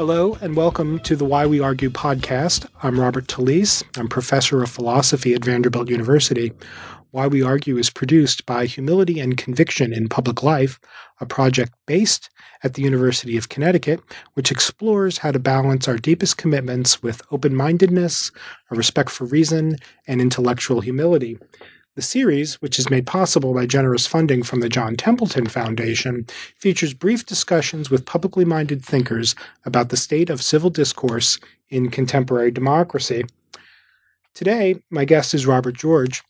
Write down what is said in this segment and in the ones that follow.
Hello, and welcome to the Why We Argue podcast. I'm Robert Talisse. I'm professor of philosophy at Vanderbilt University. Why We Argue is produced by Humility and Conviction in Public Life, a project based at the University of Connecticut, which explores how to balance our deepest commitments with open mindedness, a respect for reason, and intellectual humility. The series, which is made possible by generous funding from the John Templeton Foundation, features brief discussions with publicly minded thinkers about the state of civil discourse in contemporary democracy. Today, my guest is Robert George.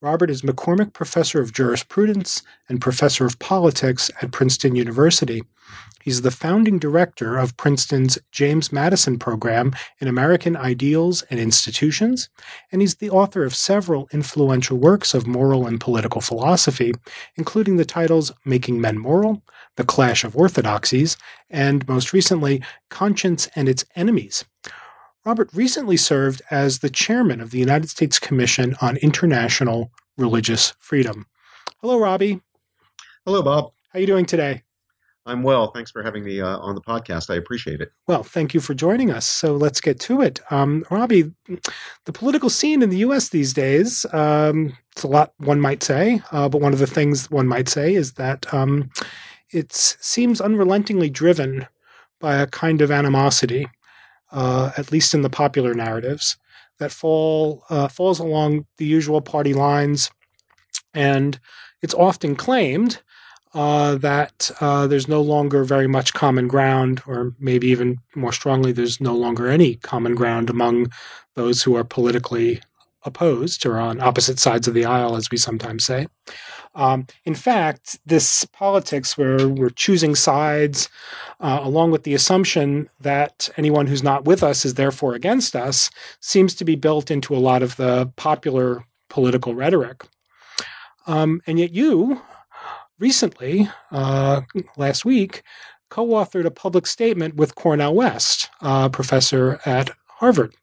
Robert is McCormick Professor of Jurisprudence and Professor of Politics at Princeton University. He's the founding director of Princeton's James Madison Program in American Ideals and Institutions, and he's the author of several influential works of moral and political philosophy, including the titles Making Men Moral, The Clash of Orthodoxies, and most recently, Conscience and Its Enemies. Robert recently served as the chairman of the United States Commission on International Religious Freedom. Hello, Robbie. Hello, Bob. How are you doing today? I'm well. Thanks for having me uh, on the podcast. I appreciate it. Well, thank you for joining us. So let's get to it. Um, Robbie, the political scene in the U.S. these days, um, it's a lot, one might say, uh, but one of the things one might say is that um, it seems unrelentingly driven by a kind of animosity uh, at least in the popular narratives, that fall uh, falls along the usual party lines, and it's often claimed uh, that uh, there's no longer very much common ground, or maybe even more strongly, there's no longer any common ground among those who are politically opposed or on opposite sides of the aisle, as we sometimes say. Um, in fact, this politics where we're choosing sides, uh, along with the assumption that anyone who's not with us is therefore against us, seems to be built into a lot of the popular political rhetoric. Um, and yet, you recently, uh, last week, co authored a public statement with Cornel West, a professor at Harvard.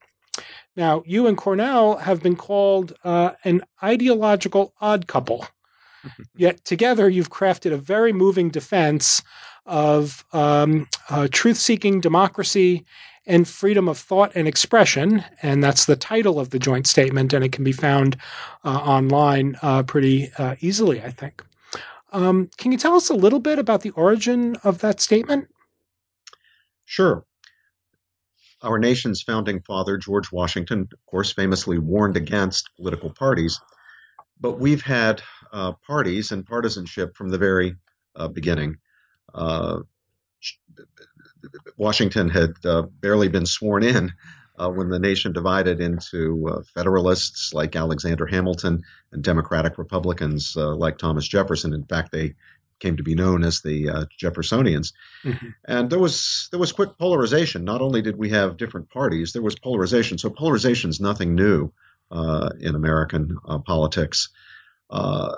Now, you and Cornel have been called uh, an ideological odd couple. Yet together, you've crafted a very moving defense of um, uh, truth seeking democracy and freedom of thought and expression. And that's the title of the joint statement, and it can be found uh, online uh, pretty uh, easily, I think. Um, can you tell us a little bit about the origin of that statement? Sure. Our nation's founding father, George Washington, of course, famously warned against political parties. But we've had uh, parties and partisanship from the very uh, beginning. Uh, Washington had uh, barely been sworn in uh, when the nation divided into uh, Federalists like Alexander Hamilton and Democratic Republicans like Thomas Jefferson. In fact, they came to be known as the Jeffersonians. Mm-hmm. And there was there was quick polarization. Not only did we have different parties, there was polarization. So polarization is nothing new in American politics. Uh,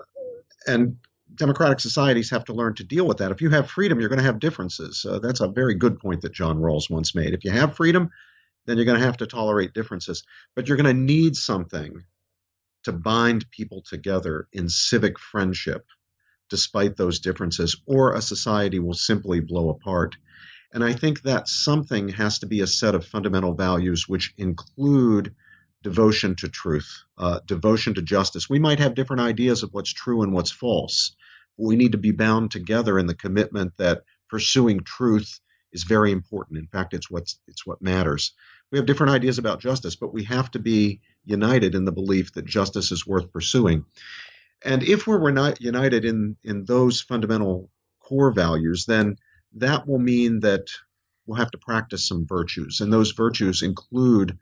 and democratic societies have to learn to deal with that. If you have freedom, you're going to have differences. Uh, that's a very good point that John Rawls once made. If you have freedom, then you're going to have to tolerate differences, but you're going to need something to bind people together in civic friendship despite those differences, or a society will simply blow apart. And I think that something has to be a set of fundamental values which include devotion to truth, uh, devotion to justice. We might have different ideas of what's true and what's false, but we need to be bound together in the commitment that pursuing truth is very important. In fact, it's what's it's what matters. We have different ideas about justice, but we have to be united in the belief that justice is worth pursuing. And if we're not united in in those fundamental core values, then that will mean that we'll have to practice some virtues, and those virtues include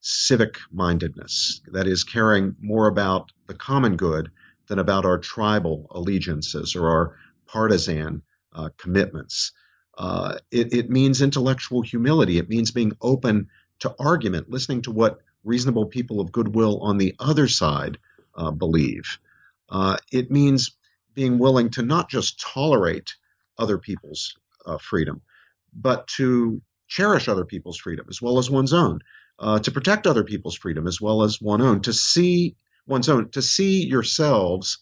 civic mindedness, that is, caring more about the common good than about our tribal allegiances or our partisan uh, commitments. Uh, it, it, means intellectual humility. It means being open to argument, listening to what reasonable people of goodwill on the other side uh, believe. Uh, it means being willing to not just tolerate other people's uh, freedom, but to cherish other people's freedom as well as one's own uh, to protect other people's freedom as well as one's own, to see one's own, to see yourselves,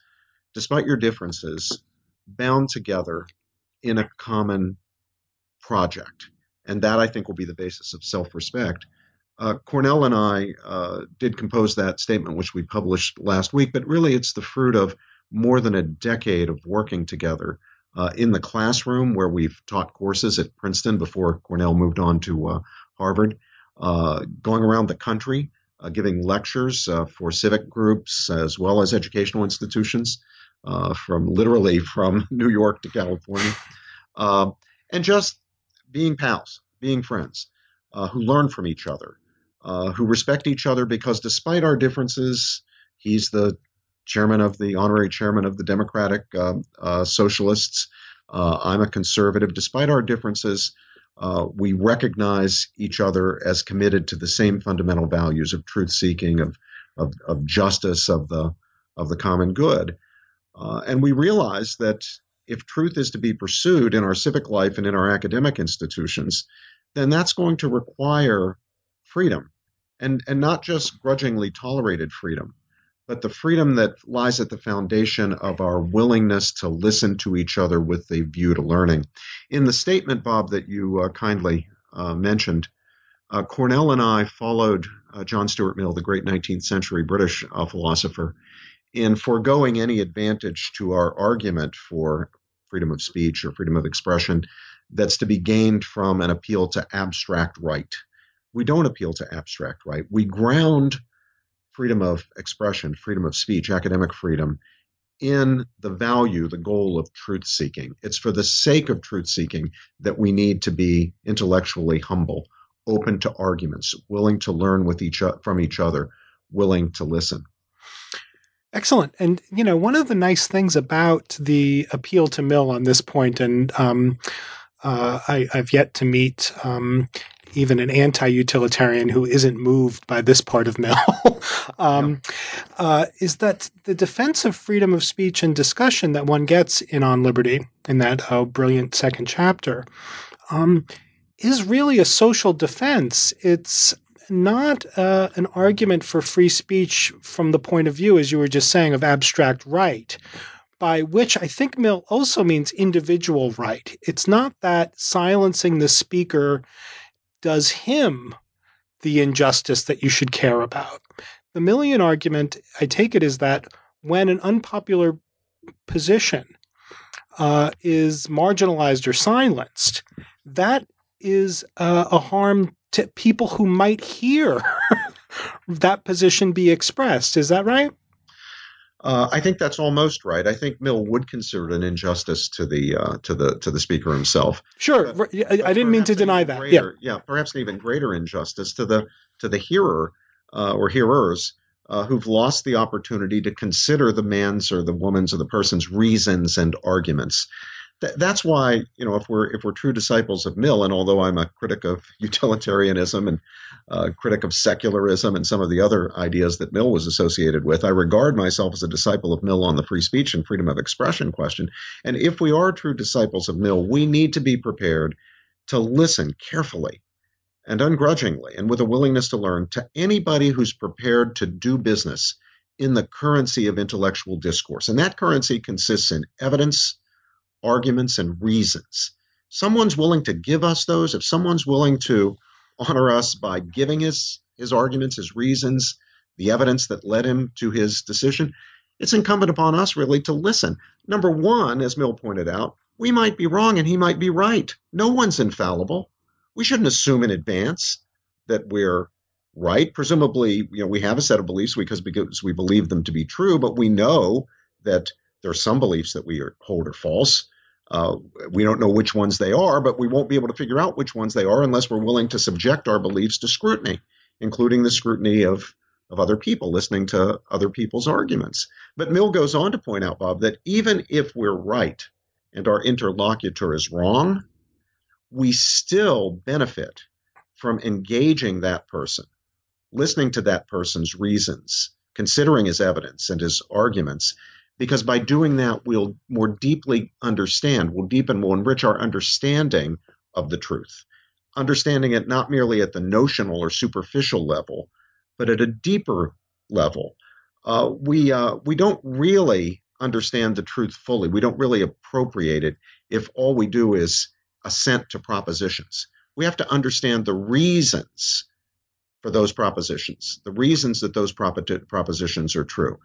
despite your differences, bound together in a common project. And that, I think, will be the basis of self respect. Uh, Cornel and I uh, did compose that statement, which we published last week, but really it's the fruit of more than a decade of working together uh, in the classroom where we've taught courses at Princeton before Cornel moved on to uh, Harvard, uh, going around the country, uh, giving lectures for civic groups as well as educational institutions, from literally from New York to California, and just being pals, being friends, who learn from each other, uh, who respect each other because despite our differences, he's the chairman of the honorary chairman of the Democratic uh, uh, Socialists. Uh, I'm a conservative. Despite our differences, uh, we recognize each other as committed to the same fundamental values of truth seeking, of, of, of justice, of the of the common good. And we realize that if truth is to be pursued in our civic life and in our academic institutions, then that's going to require freedom and, and not just grudgingly tolerated freedom, but the freedom that lies at the foundation of our willingness to listen to each other with a view to learning. In the statement, Bob, that you uh, kindly uh, mentioned, uh, Cornel and I followed uh, John Stuart Mill, the great 19th century British uh, philosopher, in foregoing any advantage to our argument for freedom of speech or freedom of expression that's to be gained from an appeal to abstract right we don't appeal to abstract right. We ground freedom of expression, freedom of speech, academic freedom in the value, the goal of truth seeking. It's for the sake of truth seeking that we need to be intellectually humble, open to arguments, willing to learn with each from each other, willing to listen. Excellent. And, you know, one of the nice things about the appeal to Mill on this point, and um, uh, I, have yet to meet um, even an anti-utilitarian who isn't moved by this part of Mill, um, uh, is that the defense of freedom of speech and discussion that one gets in On Liberty in that uh, brilliant second chapter um, is really a social defense. It's not uh, an argument for free speech from the point of view, as you were just saying, of abstract right, by which I think Mill also means individual right. It's not that silencing the speaker does him the injustice that you should care about. The Millian argument, I take it, is that when an unpopular position uh, is marginalized or silenced, that is uh, a harm to people who might hear that position be expressed. Is that right? Uh, I think that's almost right. I think Mill would consider it an injustice to the uh, to the to the speaker himself. Sure, but, I, I didn't mean to deny that. Greater, yeah, yeah, perhaps an even greater injustice to the to the hearer uh, or hearers uh, who've lost the opportunity to consider the man's or the woman's or the person's reasons and arguments th- that's why you know if we're if we're true disciples of Mill, and although I'm a critic of utilitarianism and a uh, critic of secularism and some of the other ideas that Mill was associated with, I regard myself as a disciple of Mill on the free speech and freedom of expression question. And if we are true disciples of Mill, we need to be prepared to listen carefully and ungrudgingly and with a willingness to learn to anybody who's prepared to do business in the currency of intellectual discourse. And that currency consists in evidence, arguments and reasons. Someone's willing to give us those, if someone's willing to honor us by giving us his arguments, his reasons, the evidence that led him to his decision, it's incumbent upon us really to listen. Number one, as Mill pointed out, we might be wrong and he might be right. No one's infallible. We shouldn't assume in advance that we're right. Presumably, you know, we have a set of beliefs because because we believe them to be true, but we know that there are some beliefs that we hold are false. Uh, we don't know which ones they are, but we won't be able to figure out which ones they are unless we're willing to subject our beliefs to scrutiny, including the scrutiny of, of other people, listening to other people's arguments. But Mill goes on to point out, Bob, that even if we're right and our interlocutor is wrong, we still benefit from engaging that person, listening to that person's reasons, considering his evidence and his arguments, because by doing that, we'll more deeply understand, we'll deepen, we'll enrich our understanding of the truth. Understanding it not merely at the notional or superficial level, but at a deeper level. Uh, we uh, we don't really understand the truth fully. We don't really appropriate it if all we do is assent to propositions. we have to understand the reasons for those propositions, the reasons that those propositions are true.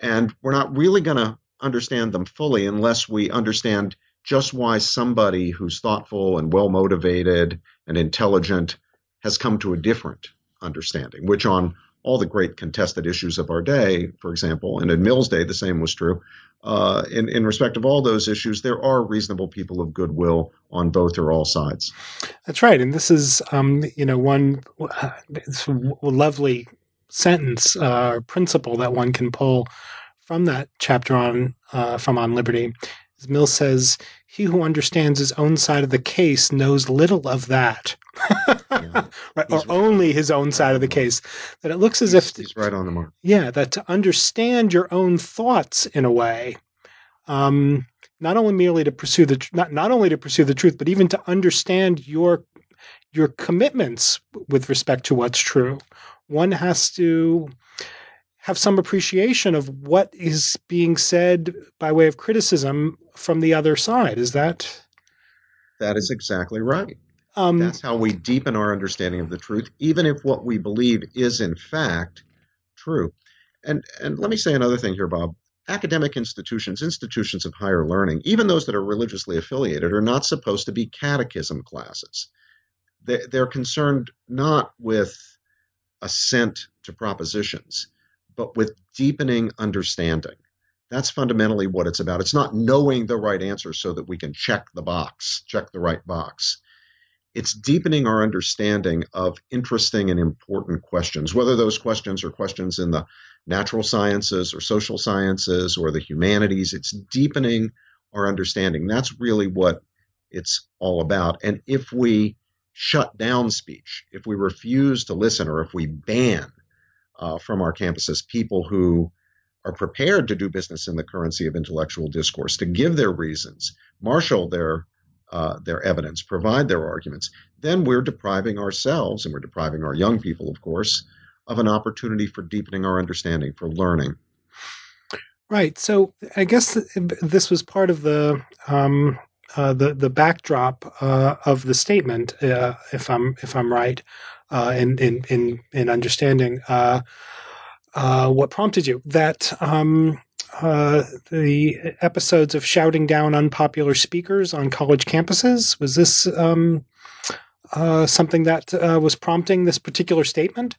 And we're not really going to understand them fully unless we understand just why somebody who's thoughtful and well motivated and intelligent has come to a different understanding, which on all the great contested issues of our day, for example, and in Mill's day, the same was true. Uh, in, in respect of all those issues, there are reasonable people of goodwill on both or all sides. That's right. And this is, um, you know, one uh, lovely sentence uh, or principle that one can pull from that chapter on uh, from on liberty. As Mill says, he who understands his own side of the case knows little of that, yeah. right, or right. only his own side of the case. That it looks as he's, if he's right on the mark. Yeah, that to understand your own thoughts in a way, um, not only merely to pursue the not not only to pursue the truth, but even to understand your your commitments with respect to what's true. One has to have some appreciation of what is being said by way of criticism from the other side. Is that? That is exactly right. Um, That's how we deepen our understanding of the truth, even if what we believe is in fact true. And and let me say another thing here, Bob. Academic institutions, institutions of higher learning, even those that are religiously affiliated, are not supposed to be catechism classes. They, they're concerned not with assent to propositions but with deepening understanding. That's fundamentally what it's about. It's not knowing the right answer so that we can check the box, check the right box. It's deepening our understanding of interesting and important questions, whether those questions are questions in the natural sciences or social sciences or the humanities. It's deepening our understanding. That's really what it's all about. And if we shut down speech, if we refuse to listen, or if we ban uh, from our campuses, people who are prepared to do business in the currency of intellectual discourse, to give their reasons, marshal their uh, their evidence, provide their arguments, then we're depriving ourselves, and we're depriving our young people, of course, of an opportunity for deepening our understanding, for learning. Right. So I guess this was part of the um, uh, the the backdrop uh, of the statement, uh, if I'm if I'm right, uh, in, in in in understanding uh, what prompted you. That um, the episodes of shouting down unpopular speakers on college campuses was this um, something that was prompting this particular statement?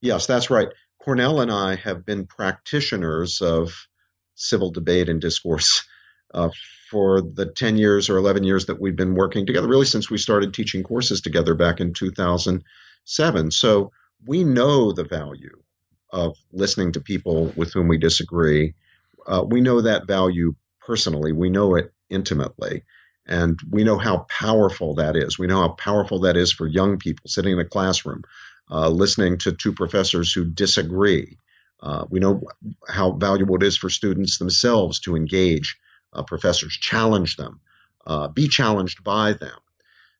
Yes, that's right. Cornel and I have been practitioners of civil debate and discourse for the 10 years or 11 years that we've been working together, really since we started teaching courses together back in 2007. So we know the value of listening to people with whom we disagree. Uh, we know that value personally, we know it intimately. And we know how powerful that is. We know how powerful that is for young people sitting in a classroom, uh, listening to two professors who disagree. Uh, we know how valuable it is for students themselves to engage uh, professors, challenge them, uh, be challenged by them.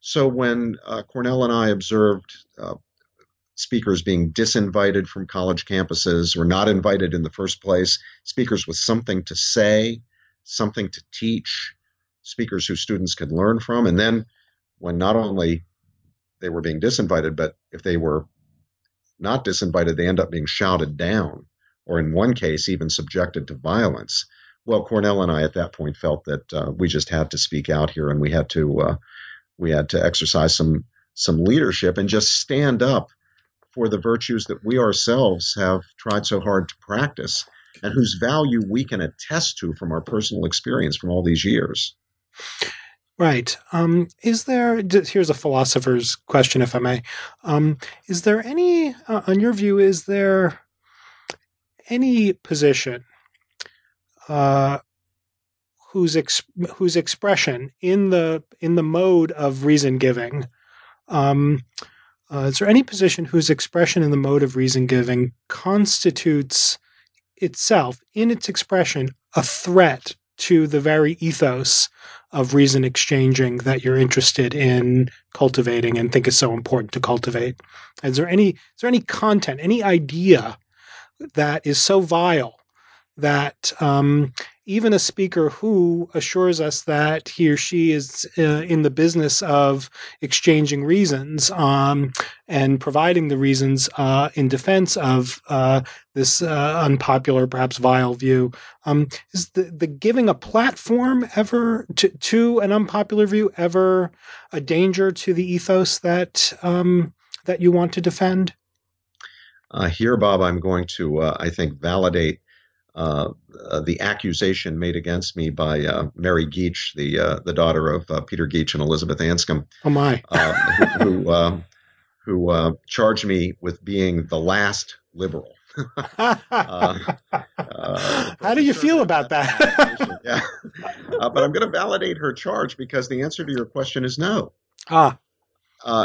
So when uh, Cornel and I observed uh, speakers being disinvited from college campuses or not invited in the first place, speakers with something to say, something to teach, speakers who students could learn from, and then when not only they were being disinvited, but if they were not disinvited, they end up being shouted down, or in one case, even subjected to violence. Well, Cornel and I at that point felt that uh, we just had to speak out here, and we had to uh, we had to exercise some some leadership and just stand up for the virtues that we ourselves have tried so hard to practice and whose value we can attest to from our personal experience from all these years. Right. Um, is there, here's a philosopher's question, if I may. Um, is there any, uh, on your view, is there any position uh, whose ex- whose expression in the in the mode of reason giving um, uh, is there any position whose expression in the mode of reason giving constitutes itself in its expression a threat to the very ethos of reason exchanging that you're interested in cultivating and think is so important to cultivate? Is there any is there any content any idea that is so vile that um, even a speaker who assures us that he or she is uh, in the business of exchanging reasons um, and providing the reasons uh, in defense of uh, this uh, unpopular, perhaps vile view, um, is the, the giving a platform ever to, to an unpopular view ever a danger to the ethos that um, that you want to defend? Uh, here, Bob, I'm going to, uh, I think, validate uh, uh, the accusation made against me by uh, Mary Geach, the uh, the daughter of uh, Peter Geach and Elizabeth Anscombe. Oh my! who who, who charged me with being the last liberal. How do you feel about that? yeah, but I'm going to validate her charge because the answer to your question is no. Ah.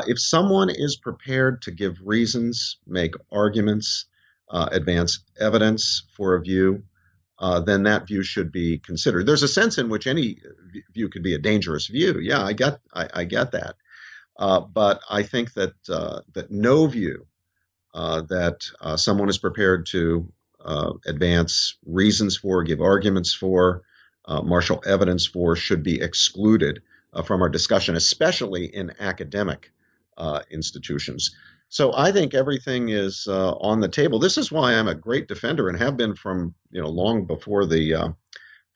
if someone is prepared to give reasons, make arguments, uh, advance evidence for a view, uh, then that view should be considered. There's a sense in which any view could be a dangerous view. Yeah, I get, I, I get that. Uh, but I think that uh, that no view uh, that uh, someone is prepared to advance reasons for, give arguments for, marshal evidence for, should be excluded from our discussion, especially in academic institutions. So I think everything is uh, on the table. This is why I'm a great defender and have been from you know long before the uh,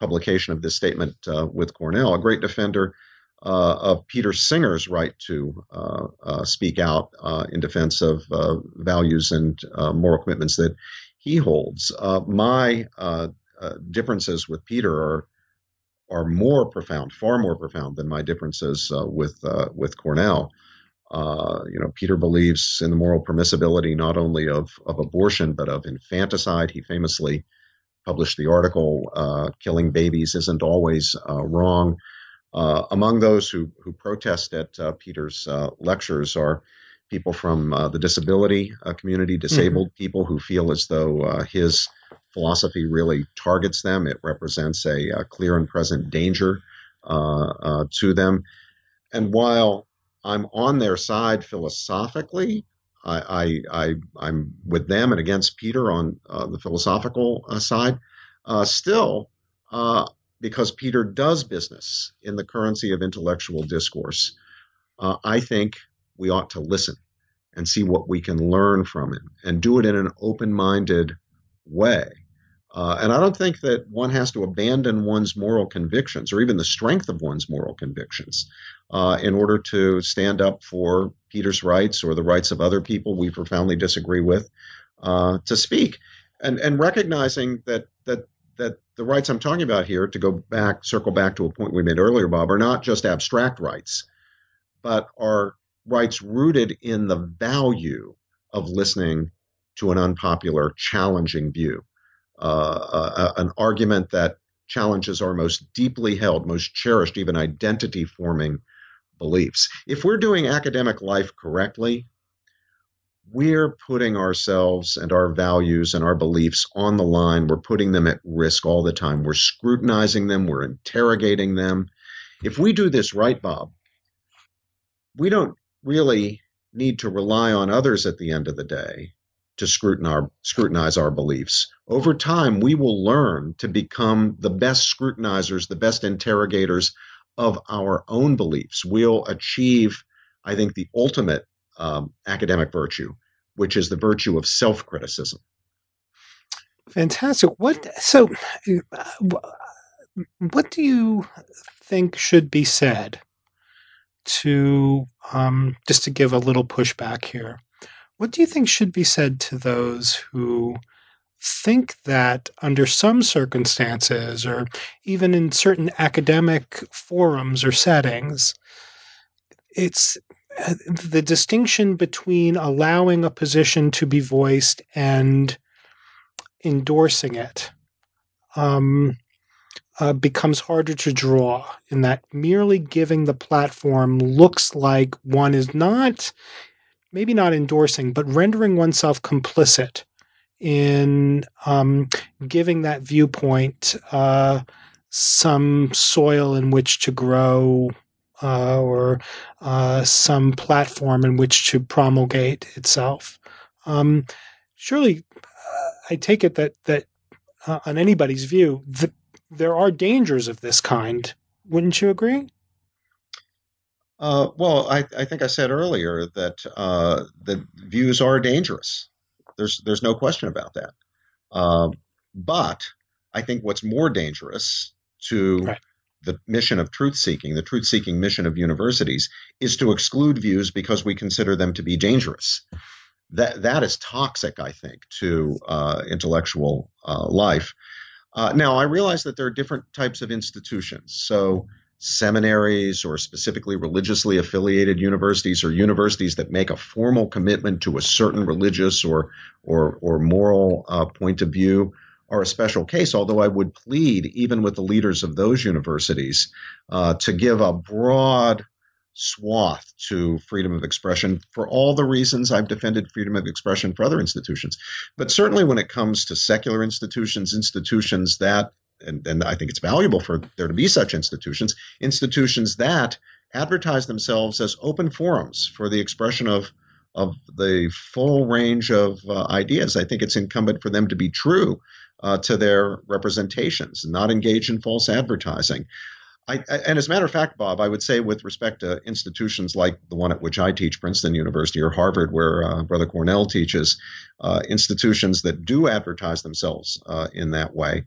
publication of this statement uh, with Cornel, a great defender uh, of Peter Singer's right to uh, uh, speak out in defense of values and moral commitments that he holds. my differences with Peter are are more profound, far more profound than my differences with with Cornel. Uh, you know, Peter believes in the moral permissibility not only of, of abortion, but of infanticide. He famously published the article, uh, Killing Babies Isn't Always uh, Wrong. Uh, among those who, who protest at uh, Peter's uh, lectures are people from the disability community, mm-hmm. disabled mm-hmm. people who feel as though his philosophy really targets them. It represents a, a clear and present danger to them. And while I'm on their side philosophically. I, I, I am with them and against Peter on uh, the philosophical uh, side. Uh, still, uh, because Peter does business in the currency of intellectual discourse, uh, I think we ought to listen and see what we can learn from him and do it in an open-minded way. Uh, and I don't think that one has to abandon one's moral convictions or even the strength of one's moral convictions uh, in order to stand up for Peter's rights or the rights of other people we profoundly disagree with uh, to speak. And, and recognizing that, that, that the rights I'm talking about here, to go back, circle back to a point we made earlier, Bob, are not just abstract rights, but are rights rooted in the value of listening to an unpopular, challenging view uh, an argument that challenges our most deeply held, most cherished, even identity forming beliefs. If we're doing academic life correctly, we're putting ourselves and our values and our beliefs on the line. We're putting them at risk all the time. We're scrutinizing them, we're interrogating them. If we do this right, Bob, we don't really need to rely on others at the end of the day to scrutinize, our beliefs. Over time, we will learn to become the best scrutinizers, the best interrogators of our own beliefs. We'll achieve, I think, the ultimate um, academic virtue, which is the virtue of self criticism. Fantastic. What so? What do you think should be said to um, just to give a little pushback here? What do you think should be said to those who think that under some circumstances, or even in certain academic forums or settings, it's uh, the distinction between allowing a position to be voiced and endorsing it um, uh, becomes harder to draw in that merely giving the platform looks like one is not maybe not endorsing, but rendering oneself complicit in um, giving that viewpoint uh, some soil in which to grow uh, or uh, some platform in which to promulgate itself. Um, surely, uh, I take it that that uh, on anybody's view, the, there are dangers of this kind. Wouldn't you agree? Uh, well, I, I, think I said earlier that uh, the views are dangerous. There's there's no question about that. Um, but I think what's more dangerous to right. the mission of truth seeking, the truth seeking mission of universities, is to exclude views because we consider them to be dangerous. That that is toxic, I think, to uh, intellectual uh, life. Uh, now, I realize that there are different types of institutions. So seminaries or specifically religiously affiliated universities or universities that make a formal commitment to a certain religious or or, or moral uh, point of view are a special case. Although I would plead, even with the leaders of those universities, uh, to give a broad swath to freedom of expression for all the reasons I've defended freedom of expression for other institutions. But certainly when it comes to secular institutions, institutions that and, and I think it's valuable for there to be such institutions, institutions that advertise themselves as open forums for the expression of of the full range of uh, ideas. I think it's incumbent for them to be true uh, to their representations, not engage in false advertising. I, I, and as a matter of fact, Bob, I would say with respect to institutions like the one at which I teach, Princeton University or Harvard, where uh, Brother Cornel teaches, uh, institutions that do advertise themselves uh, in that way,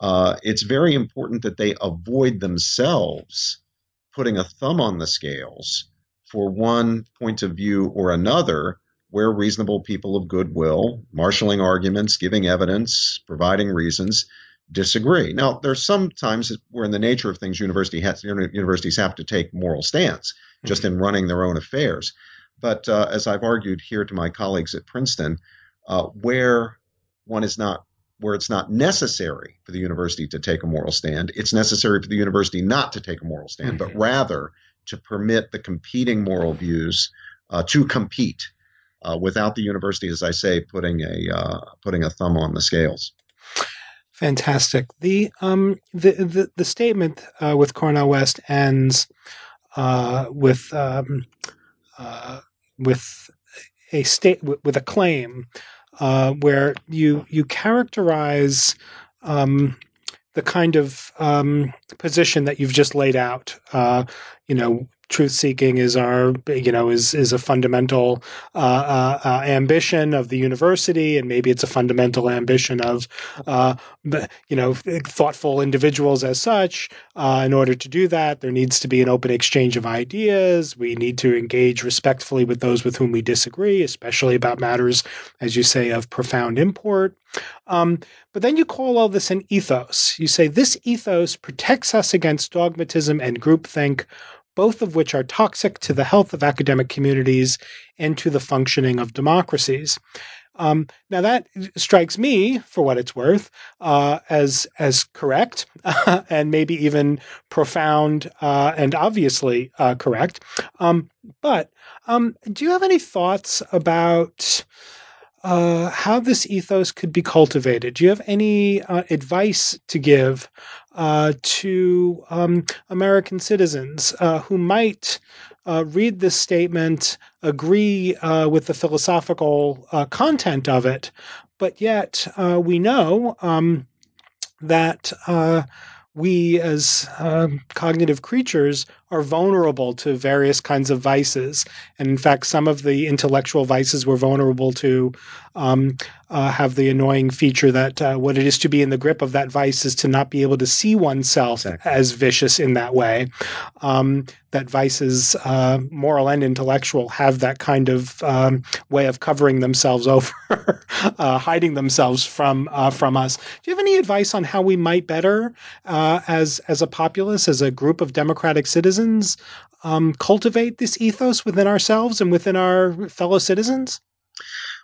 uh, it's very important that they avoid themselves putting a thumb on the scales for one point of view or another where reasonable people of goodwill, marshaling arguments, giving evidence, providing reasons, disagree. Now, there's some sometimes where, in the nature of things, university has, universities have to take moral stance just mm-hmm. in running their own affairs. But uh, as I've argued here to my colleagues at Princeton, uh, where one is not where it's not necessary for the university to take a moral stand. It's necessary for the university not to take a moral stand, mm-hmm. but rather to permit the competing moral views uh, to compete uh, without the university, as I say, putting a uh, putting a thumb on the scales. Fantastic. The um the the, the statement uh, with Cornel West ends uh, with um, uh, with a state with a claim uh, where you you characterize um, the kind of um, position that you've just laid out. Uh, you know, truth seeking is our you know is is a fundamental uh, uh, uh, ambition of the university and maybe it's a fundamental ambition of uh, you know thoughtful individuals as such. Uh, in order to do that there needs to be an open exchange of ideas. We need to engage respectfully with those with whom we disagree especially about matters as you say of profound import. Um, but then you call all this an ethos. You say this ethos protects us against dogmatism and groupthink both of which are toxic to the health of academic communities and to the functioning of democracies. Um, now that strikes me, for what it's worth, uh, as as correct and maybe even profound uh, and obviously uh, correct. Um, but um, do you have any thoughts about? Uh, how this ethos could be cultivated. Do you have any uh, advice to give uh, to um, American citizens uh, who might uh, read this statement, agree uh, with the philosophical content of it, but yet we know um, that we as uh, cognitive creatures are vulnerable to various kinds of vices. And in fact, some of the intellectual vices we're vulnerable to um, uh, have the annoying feature that uh, what it is to be in the grip of that vice is to not be able to see oneself exactly. as vicious in that way. Um, that vices, uh, moral and intellectual, have that kind of um, way of covering themselves over, uh, hiding themselves from uh, from us. Do you have any advice on how we might better, uh, as as a populace, as a group of democratic citizens, um, cultivate this ethos within ourselves and within our fellow citizens?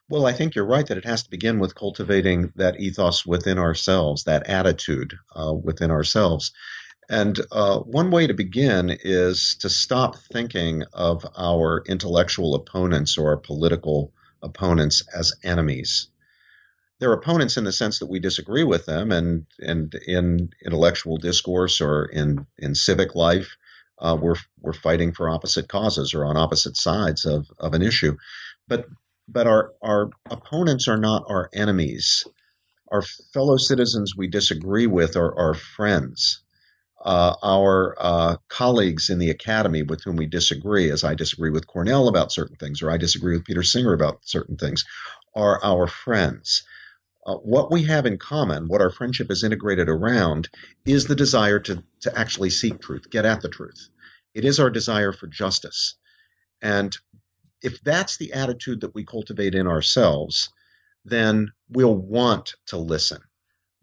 Well, I think you're right that it has to begin with cultivating that ethos within ourselves, that attitude uh, within ourselves. And uh, one way to begin is to stop thinking of our intellectual opponents or our political opponents as enemies. They're opponents in the sense that we disagree with them, and, and in intellectual discourse or in, in civic life, uh, we're, we're fighting for opposite causes or on opposite sides of, of an issue. But but our our opponents are not our enemies. our fellow citizens we disagree with are our friends. Uh, our uh, colleagues in the academy with whom we disagree, as I disagree with Cornel about certain things, or I disagree with Peter Singer about certain things, are our friends. Uh, what we have in common, what our friendship is integrated around, is the desire to, to actually seek truth, get at the truth. It is our desire for justice. And if that's the attitude that we cultivate in ourselves, then we'll want to listen.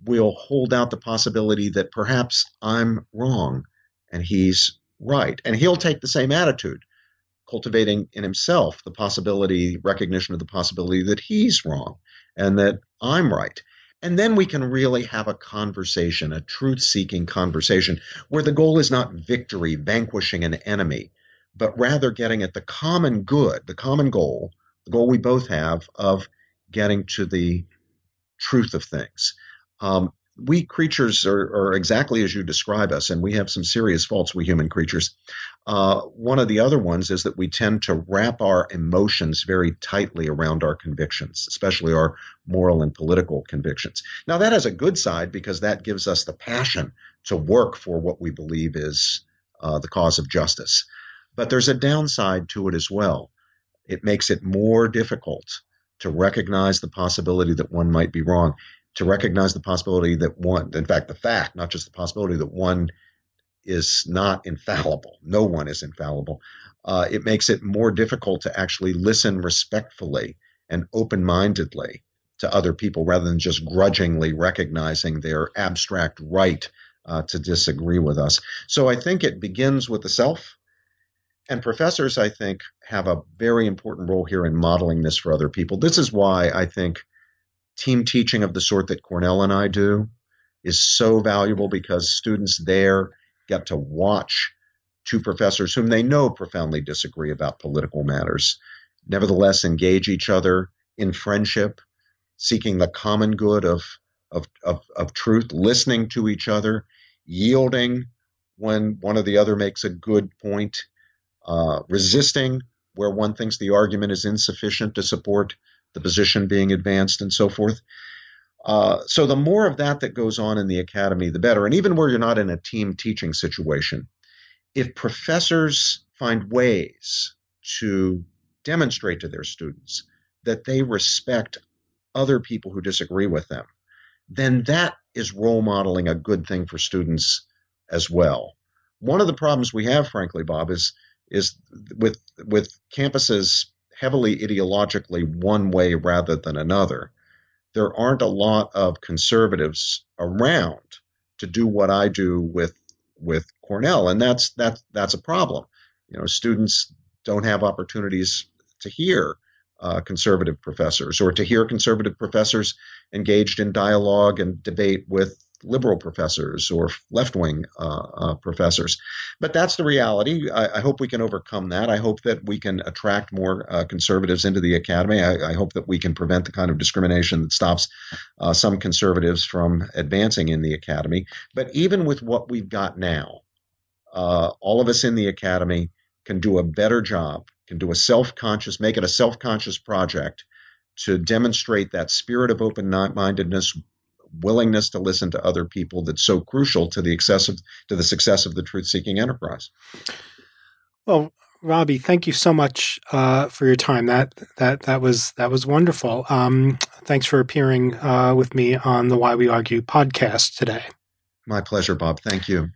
We'll hold out the possibility that perhaps I'm wrong and he's right. And he'll take the same attitude, cultivating in himself the possibility, recognition of the possibility that he's wrong and that I'm right. And then we can really have a conversation, a truth seeking conversation, where the goal is not victory, vanquishing an enemy, but rather getting at the common good, the common goal, the goal we both have of getting to the truth of things. Um, we creatures are, are, exactly as you describe us, and we have some serious faults, we human creatures. Uh, one of the other ones is that we tend to wrap our emotions very tightly around our convictions, especially our moral and political convictions. Now, that has a good side because that gives us the passion to work for what we believe is uh, the cause of justice. But there's a downside to it as well. It makes it more difficult to recognize the possibility that one might be wrong to recognize the possibility that one, in fact, the fact, not just the possibility that one is not infallible. No one is infallible. Uh, it makes it more difficult to actually listen respectfully and open mindedly to other people rather than just grudgingly recognizing their abstract right uh, to disagree with us. So I think it begins with the self. And professors, I think, have a very important role here in modeling this for other people. This is why I think team teaching of the sort that Cornel and I do is so valuable because students there get to watch two professors whom they know profoundly disagree about political matters, nevertheless engage each other in friendship, seeking the common good of, of, of, of truth, listening to each other, yielding when one or the other makes a good point, uh, resisting where one thinks the argument is insufficient to support the position being advanced, and so forth. Uh, so the more of that that goes on in the academy, the better. And even where you're not in a team teaching situation, if professors find ways to demonstrate to their students that they respect other people who disagree with them, then that is role modeling a good thing for students as well. One of the problems we have, frankly, Bob, is is with with campuses heavily ideologically one way rather than another. There aren't a lot of conservatives around to do what I do with with Cornel, and that's that's that's a problem. You know, students don't have opportunities to hear uh, conservative professors or to hear conservative professors engaged in dialogue and debate with liberal professors or left wing uh, uh, professors. But that's the reality. I, I, hope we can overcome that. I hope that we can attract more uh, conservatives into the academy. I, I, hope that we can prevent the kind of discrimination that stops uh, some conservatives from advancing in the academy. But even with what we've got now, all of us in the academy can do a better job, can do a self conscious, make it a self conscious project to demonstrate that spirit of open mindedness willingness to listen to other people that's so crucial to the excessive to the success of the truth seeking enterprise. Well, Robbie, thank you so much uh, for your time. That that that was that was wonderful. Um, thanks for appearing uh, with me on the Why We Argue podcast today. My pleasure, Bob. Thank you.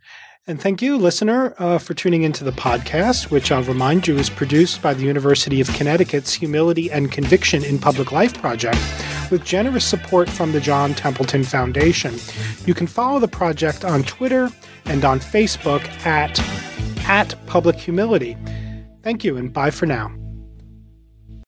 And thank you, listener, uh, for tuning into the podcast, which I'll remind you is produced by the University of Connecticut's Humility and Conviction in Public Life Project with generous support from the John Templeton Foundation. You can follow the project on Twitter and on Facebook at, at Public Humility. Thank you, and bye for now.